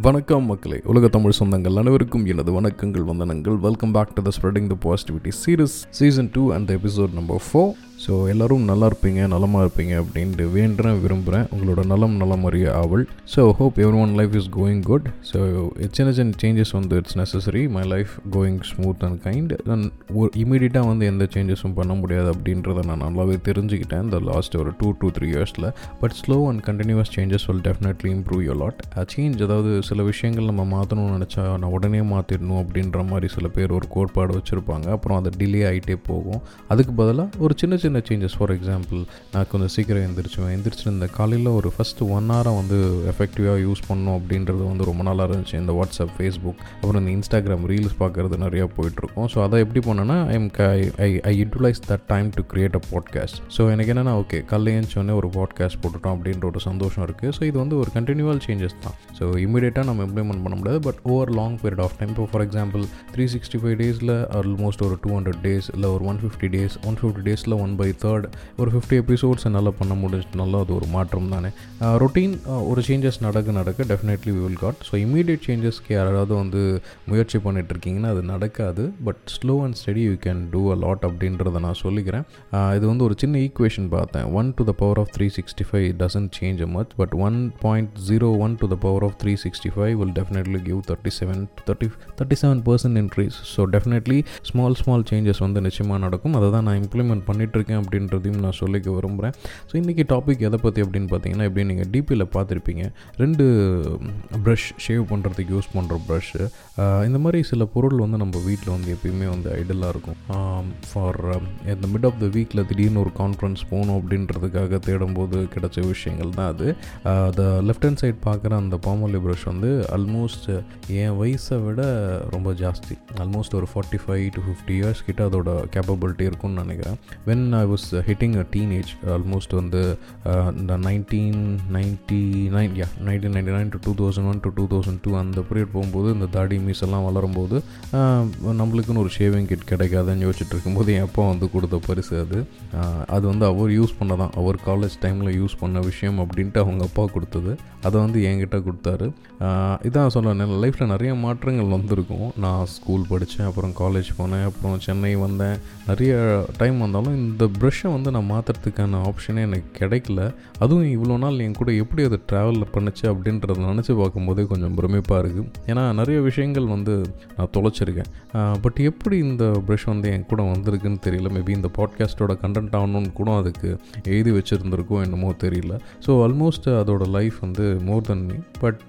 வணக்கம் மக்களே உலக தமிழ் சொந்தங்கள் அனைவருக்கும் எனது வணக்கங்கள் வந்தனங்கள். Welcome back to the spreading the positivity series season two and episode number four so எல்லோரும் நல்லா இருப்பீங்க நலமாக இருப்பீங்க அப்படின்ட்டு வேண்டுறேன் விரும்புகிறேன் உங்களோட நலம் நலம் அறிய ஆவல். So hope everyone life is going good so சின்ன சின்ன சேஞ்சஸ் வந்து it's necessary my life going smooth and kind நான் ஒரு இமீடியட்டாக வந்து எந்த சேஞ்சஸும் பண்ண முடியாது அப்படின்றத நான் நல்லாவே தெரிஞ்சுக்கிட்டேன் இந்த லாஸ்ட் ஒரு டூ டூ த்ரீ இயர்ஸில் but slow and continuous changes will definitely improve your lot change அதாவது சில விஷயங்கள் நம்ம மாற்றணும்னு நினச்சா நான் உடனே மாற்றிடணும் அப்படின்ற மாதிரி சில பேர் ஒரு கோட்பாடு வச்சுருப்பாங்க. அப்புறம் அது டிலே ஆகிட்டே போகும். அதுக்கு பதிலாக ஒரு சின்ன சின்ன சேஞ்சஸ் ஃபார் எக்ஸாம்பிள் நான் கொஞ்சம் சீக்கிரம் எந்திரிச்சுவேன். எந்திரிச்சு இந்த காலையில் ஒரு ஃபஸ்ட்டு ஒன் ஹவரை வந்து எஃபெக்டிவாக யூஸ் பண்ணும் அப்படின்றது வந்து ரொம்ப நல்லா இருந்துச்சு. இந்த வாட்ஸ்அப் ஃபேஸ்புக் அப்புறம் இந்த இன்ஸ்டாகிராம் ரீல்ஸ் பார்க்குறது நிறையா போயிட்டுருக்கோம். ஸோ அதை எப்படி பண்ணேன்னா I'm I I utilise that time to create a podcast so எனக்கு என்னென்னா ஓகே காலையில் ஒரு பாட்காஸ்ட் போட்டுட்டோம் அப்படின்ற ஒரு சந்தோஷம் இருக்குது ஸோ இது வந்து ஒரு கண்டினியூவல் சேஞ்சஸ் தான். ஸோ இமீடியட்டாக நம்ம இம்ப்ளிமெண்ட் பண்ண முடியாது. But over long period of time இப்போ for example three sixty five டேஸில் ஆல்மோஸ்ட் ஒரு டூ ஹண்ட்ரட் டேஸ் இல்லை ஒரு one fifty days one fifty டேஸில் ஒன் பை தேர்ட் ஒரு ஃபிஃப்டி எபிசோட்ஸ் என்னால் பண்ண முடிஞ்சுனாலும் அது ஒரு மாற்றம் தானே. ரொட்டீன் ஒரு சேஞ்சஸ் நடக்க நடக்க definitely will got so immediate சேஞ்சஸ்க்கு யாராவது வந்து முயற்சி பண்ணிட்டுருக்கீங்கன்னா அது நடக்காது. But slow and study you can do a lot அப்படின்றத நான் சொல்லிக்கிறேன். இது வந்து ஒரு சின்ன ஈக்குவேஷன் பார்த்தேன். One to the power of three sixty five doesn't change much but one point zero one to the power of three sixty five will definitely give thirty seven thirty thirty seven percent increase so definitely small small changes வந்து நிச்சயமாக நடக்கும். அதை தான் நான் implement பண்ணிகிட்ருக்கேன் அப்படின்றதையும் நான் சொல்லிக்க விரும்புகிறேன் ஸோ இன்றைக்கி டாபிக் எதை பற்றி அப்படின்னு பார்த்தீங்கன்னா எப்படி நீங்கள் டிபியில் பார்த்துருப்பீங்க ரெண்டு ப்ரஷ் ஷேவ் பண்ணுறதுக்கு யூஸ் பண்ணுற ப்ரஷ்ஷு இந்த மாதிரி சில பொருள் வந்து நம்ம வீட்டில் வந்து எப்பயுமே வந்து ஐடலாக இருக்கும். ஃபார் இந்த மிட் ஆஃப் த வீக்கில் திடீர்னு ஒரு கான்ஃபரன்ஸ் போகணும் அப்படின்றதுக்காக தேடும்போது கிடைச்ச விஷயங்கள் தான் அது. த லெஃப்ட் ஹேண்ட் சைட் பார்க்குற அந்த பாமோலி ப்ரஷ் வந்து ஆல்மோஸ்ட் என் வயசை விட ரொம்ப ஜாஸ்தி. ஆல்மோஸ்ட் ஒரு forty five to fifty years கிட்ட அதோட கேப்பபிலிட்டி இருக்கும்னு நினைக்கிறேன். When I was hitting a teenage almost வந்து இந்த nineteen ninety nine yeah nineteen ninety nine to two thousand one to two thousand two அந்த பீரியட் போகும்போது இந்த தாடி மீஸ் எல்லாம் வளரும்போது uh, நம்மளுக்குன்னு ஒரு ஷேவிங் கிட் கிடைக்காதுன்னு யோசிச்சுட்டு இருக்கும்போது என் அப்பா வந்து கொடுத்த பரிசு அது. Uh, அது வந்து அவர் யூஸ் பண்ண தான் அவர் காலேஜ் டைமில் யூஸ் பண்ண விஷயம் அப்படின்ட்டு அவங்க அப்பா கொடுத்தது. அதை வந்து என்கிட்ட கொடுத்தாரு. Uh, இதான் சொன்னேன் லைஃப்பில் நிறைய மாற்றங்கள் வந்திருக்கும். நான் ஸ்கூல் படித்தேன் அப்புறம் காலேஜ் போனேன் அப்புறம் சென்னை வந்தேன். நிறைய டைம் வந்தாலும் இந்த ப்ரஷ்ஷை வந்து நான் மாற்றுறதுக்கான ஆப்ஷனே எனக்கு கிடைக்கல. அதுவும் இவ்வளோ நாள் என் கூட எப்படி அது ட்ராவலில் பண்ணுச்சு அப்படின்றத நினச்சி பார்க்கும்போதே கொஞ்சம் பிரமிப்பாக இருக்குது ஏன்னா நிறைய விஷயங்கள் வந்து நான் தொலைச்சிருக்கேன். பட் எப்படி இந்த ப்ரஷ் வந்து என் கூட வந்திருக்குன்னு தெரியல. மேபி இந்த பாட்காஸ்ட்டோட கண்டென்ட் ஆகணும்னு கூட அதுக்கு எழுதி வச்சுருந்துருக்கோ என்னமோ தெரியல. ஸோ ஆல்மோஸ்ட் அதோட லைஃப் வந்து மோர் தென் மீ பட்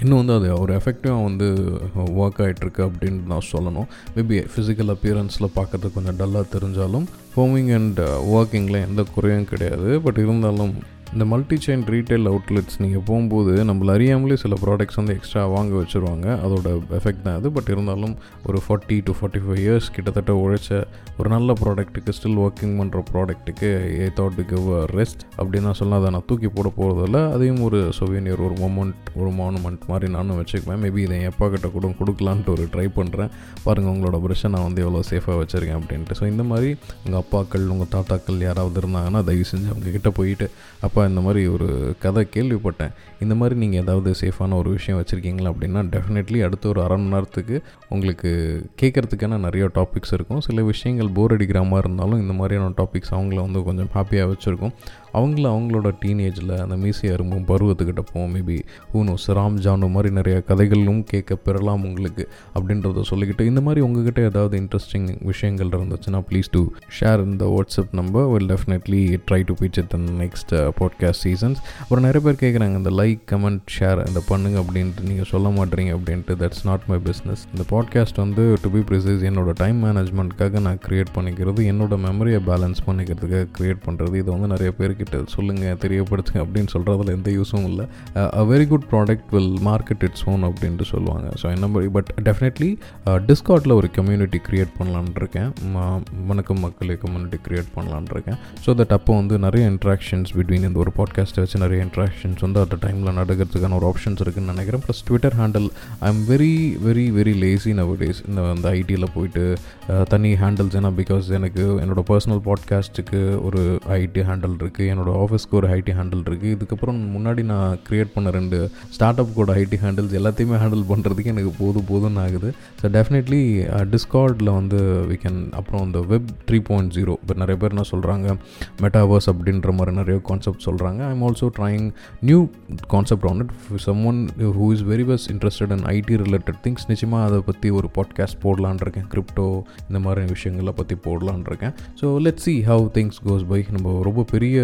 இன்னும் வந்து அது ஒரு எஃபெக்டிவாக வந்து ஒர்க் ஆகிட்டுருக்கு அப்படின்னு நான் சொல்லணும். மேபி ஃபிசிக்கல் அப்பியரன்ஸில் பார்க்கறதுக்கு கொஞ்சம் டல்லாக தெரிஞ்சாலும் ஃபோமிங் அண்ட் ஒர்க்கிங்கில் uh, எந்த குறையும் கிடையாது. பட் இருந்தாலும் இந்த மல்டி செயின் ரீட்டைல் அவுட்லெட்ஸ் நீங்கள் போகும்போது நம்மள அறியாமலே சில ப்ராடக்ட்ஸ் வந்து எக்ஸ்ட்ரா வாங்க வச்சுருவாங்க. அதோட எஃபெக்ட் தான் அது. பட் இருந்தாலும் ஒரு forty to forty five years கிட்டத்தட்ட உழைச்ச ஒரு நல்ல ப்ராடக்ட்டுக்கு ஸ்டில் ஒர்க்கிங் பண்ணுற ப்ராடக்ட்டுக்கு a thought to give a rest அப்படின்னு நான் சொன்னால் அதை நான் தூக்கி போட போகிறதில்ல அதையும் ஒரு சொவீனியர் ஒரு மொமெண்ட் ஒரு மானுமெண்ட் மாதிரி நானும் வச்சுக்குவேன். மேபி இதை என் அப்பா கிட்ட கூட கொடுக்கலான்ட்டு ஒரு ட்ரை பண்ணுறேன் பாருங்கள் உங்களோட ப்ரெஷ்ஷை நான் வந்து எவ்வளோ சேஃபாக வச்சுருக்கேன் அப்படின்ட்டு. ஸோ இந்த மாதிரி உங்கள் அப்பாக்கள் உங்கள் தாத்தாக்கள் யாராவது இருந்தாங்கன்னா தயவு செஞ்சு அவங்க கிட்டே போயிட்டு அப்போ இந்த மாதிரி ஒரு கதை கேள்விப்பட்டேன். இந்த மாதிரி நீங்கள் ஏதாவது சேஃபான ஒரு விஷயம் வச்சுருக்கீங்களா அப்படின்னா டெஃபினெட்லி அடுத்த ஒரு அரை மணி நேரத்துக்கு உங்களுக்கு கேட்குறதுக்கான நிறைய டாபிக்ஸ் இருக்கும். சில விஷயங்கள் போர் அடிக்கிற மாதிரி இருந்தாலும் இந்த மாதிரியான டாபிக்ஸ் அவங்கள வந்து கொஞ்சம் ஹாப்பியாக வச்சுருக்கும். அவங்கள அவங்களோட டீனேஜில் அந்த மீசை அரும்பும் பருவத்துக்கிட்ட போவோம். மேபி ஊனோஸ் ராம் ஜானு மாதிரி நிறைய கதைகளும் கேட்க பெறலாம் உங்களுக்கு அப்படின்றத சொல்லிக்கிட்டு இந்த மாதிரி உங்ககிட்ட ஏதாவது இன்ட்ரெஸ்டிங் விஷயங்கள் இருந்துச்சுன்னா ப்ளீஸ் டூ ஷேர் இந்த WhatsApp number will definitely try to peach it இந்த நெக்ஸ்ட் பாட்காஸ்ட் சீசன்ஸ் அப்புறம் நிறைய பேர் கேட்குறாங்க இந்த லைக் கமெண்ட் ஷேர் இந்த பண்ணுங்க அப்படின்ட்டு. நீங்கள் சொல்ல மாட்டீங்க அப்படின்ட்டு. தட்ஸ் நாட் மை பிஸ்னஸ் இந்த பாட்காஸ்ட் வந்து டு பி ப்ரிசைஸ் என்னோட டைம் மேனேஜ்மெண்ட்காக நான் க்ரியேட் பண்ணிக்கிறது என்னோட மெமரியை பேலன்ஸ் பண்ணிக்கிறதுக்காக க்ரியேட் பண்ணுறது இதை வந்து நிறைய பேருக்கு கிட்ட சொல்லுங்கள் தெரியப்படுத்துங்க அப்படின்னு சொல்கிறதுல எந்த யூஸும் இல்லை. A very good product will market its own அப்படின்ட்டு சொல்லுவாங்க. ஸோ என்ன மாதிரி பட் டெஃபினெட்லி டிஸ்கார்டில் ஒரு கம்யூனிட்டி க்ரியேட் பண்ணலான் இருக்கேன். வணக்கம் மக்களே கம்யூனிட்டி க்ரியேட் பண்ணலான் இருக்கேன். ஸோ தட் அப்போ வந்து நிறைய இன்ட்ராக்ஷன்ஸ் பிட்வீன் இந்த ஒரு பாட்காஸ்ட்டை வச்சு நிறைய இன்ட்ராக்ஷன்ஸ் வந்து அந்த டைமில் நடக்கிறதுக்கான ஒரு ஆப்ஷன்ஸ் இருக்குதுன்னு நினைக்கிறேன். Plus Twitter handle I am very very very lazy nowadays இந்த அந்த ஐடியில் போயிட்டு தனி ஹேண்டில்ஸ் ஏன்னா பிகாஸ் எனக்கு என்னோடய பர்சனல் பாட்காஸ்ட்டுக்கு ஒரு ஐடி ஹேண்டில் இருக்குது என்னோடய ஆஃபீஸ்க்கு ஒரு ஐடி ஹேண்டில் இருக்குது இதுக்கப்புறம் முன்னாடி நான் க்ரியேட் பண்ண ரெண்டு ஸ்டார்ட் அப் கூட ஐடி ஹேண்டில்ஸ் எல்லாத்தையுமே ஹேண்டில் பண்ணுறதுக்கு எனக்கு போதும் போதும்னு ஆகுது. ஸோ டெஃபினெட்லி டிஸ்கார்டில் வந்து வி கேன் அப்புறம் இந்த வெப் த்ரீ பாயிண்ட் ஜீரோ இப்போ நிறைய பேர் என்ன சொல்கிறாங்க மெட்டாவர்ஸ் அப்படின்ற மாதிரி நிறைய கான்செப்ட் சொல்கிறாங்க I am also trying new concept on it someone who is very Yves interested in IT related things நிச்சயமாக அதை பற்றி ஒரு பாட்காஸ்ட் போடலான் இருக்கேன். கிரிப்டோ இந்த மாதிரி விஷயங்களை பற்றி போடலான் இருக்கேன். So let see how things goes by நம்ம ரொம்ப பெரிய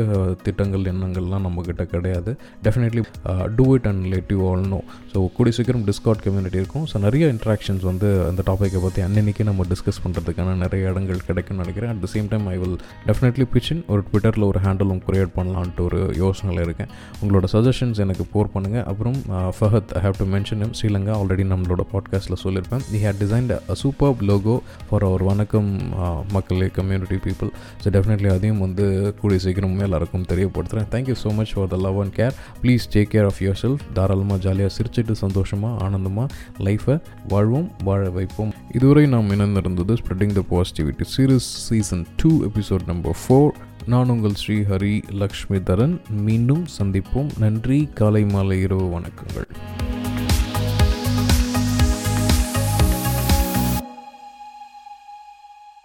திட்டங்கள் எண்ணங்கள்லாம் நம்மக்கிட்ட கிடையாது. Definitely do it and let you all know so கூடிய சீக்கிரம் டிஸ்கார்ட் கம்யூனிட்டி இருக்கும். ஸோ நிறைய இன்ட்ராக்ஷன்ஸ் வந்து அந்த டாப்பிக்கை பற்றி அன்னன்னைக்கு நம்ம டிஸ்கஸ் பண்ணுறதுக்கான நிறைய இடங்கள் கிடைக்கும்னு நினைக்கிறேன். At the same time I will definitely pitch in ஒரு ட்விட்டரில் ஒரு ஹேண்டலும் க்ரியேட் பண்ணலான்ட்டு ஒரு யோசனையில் இருக்கேன். உங்களோட சஜஷன்ஸ் எனக்கு போர் பண்ணுங்கள் அப்புறம் Fahad I have to mention Sri Lanka already நம்மளோட பாட்காஸ்ட்டில் சொல்லியிருப்பேன். நீ had designed a super logo for our வணக்கம் uh, மக்களே கம்யூனிட்டி பீப்புள் ஸோ டெஃபினெட்லி அதையும் வந்து கூடிய சீக்கிரமே எல்லாருக்கும் தெரியப்படுத்துகிறேன் thank you so much for the love and care please take care of yourself தாராளமாக ஜாலியாக சிரிச்சிட்டு சந்தோஷமாக ஆனந்தமாக லைஃப்பை வாழ்வோம் வாழ வைப்போம். இதுவரை நாம் இணைந்திருந்தது spreading the positivity series season two episode number four நான் உங்கள் ஸ்ரீ ஹரி லக்ஷ்மி தரன் மீண்டும் சந்திப்போம். நன்றி. காலை மாலை இரவு வணக்கங்கள்.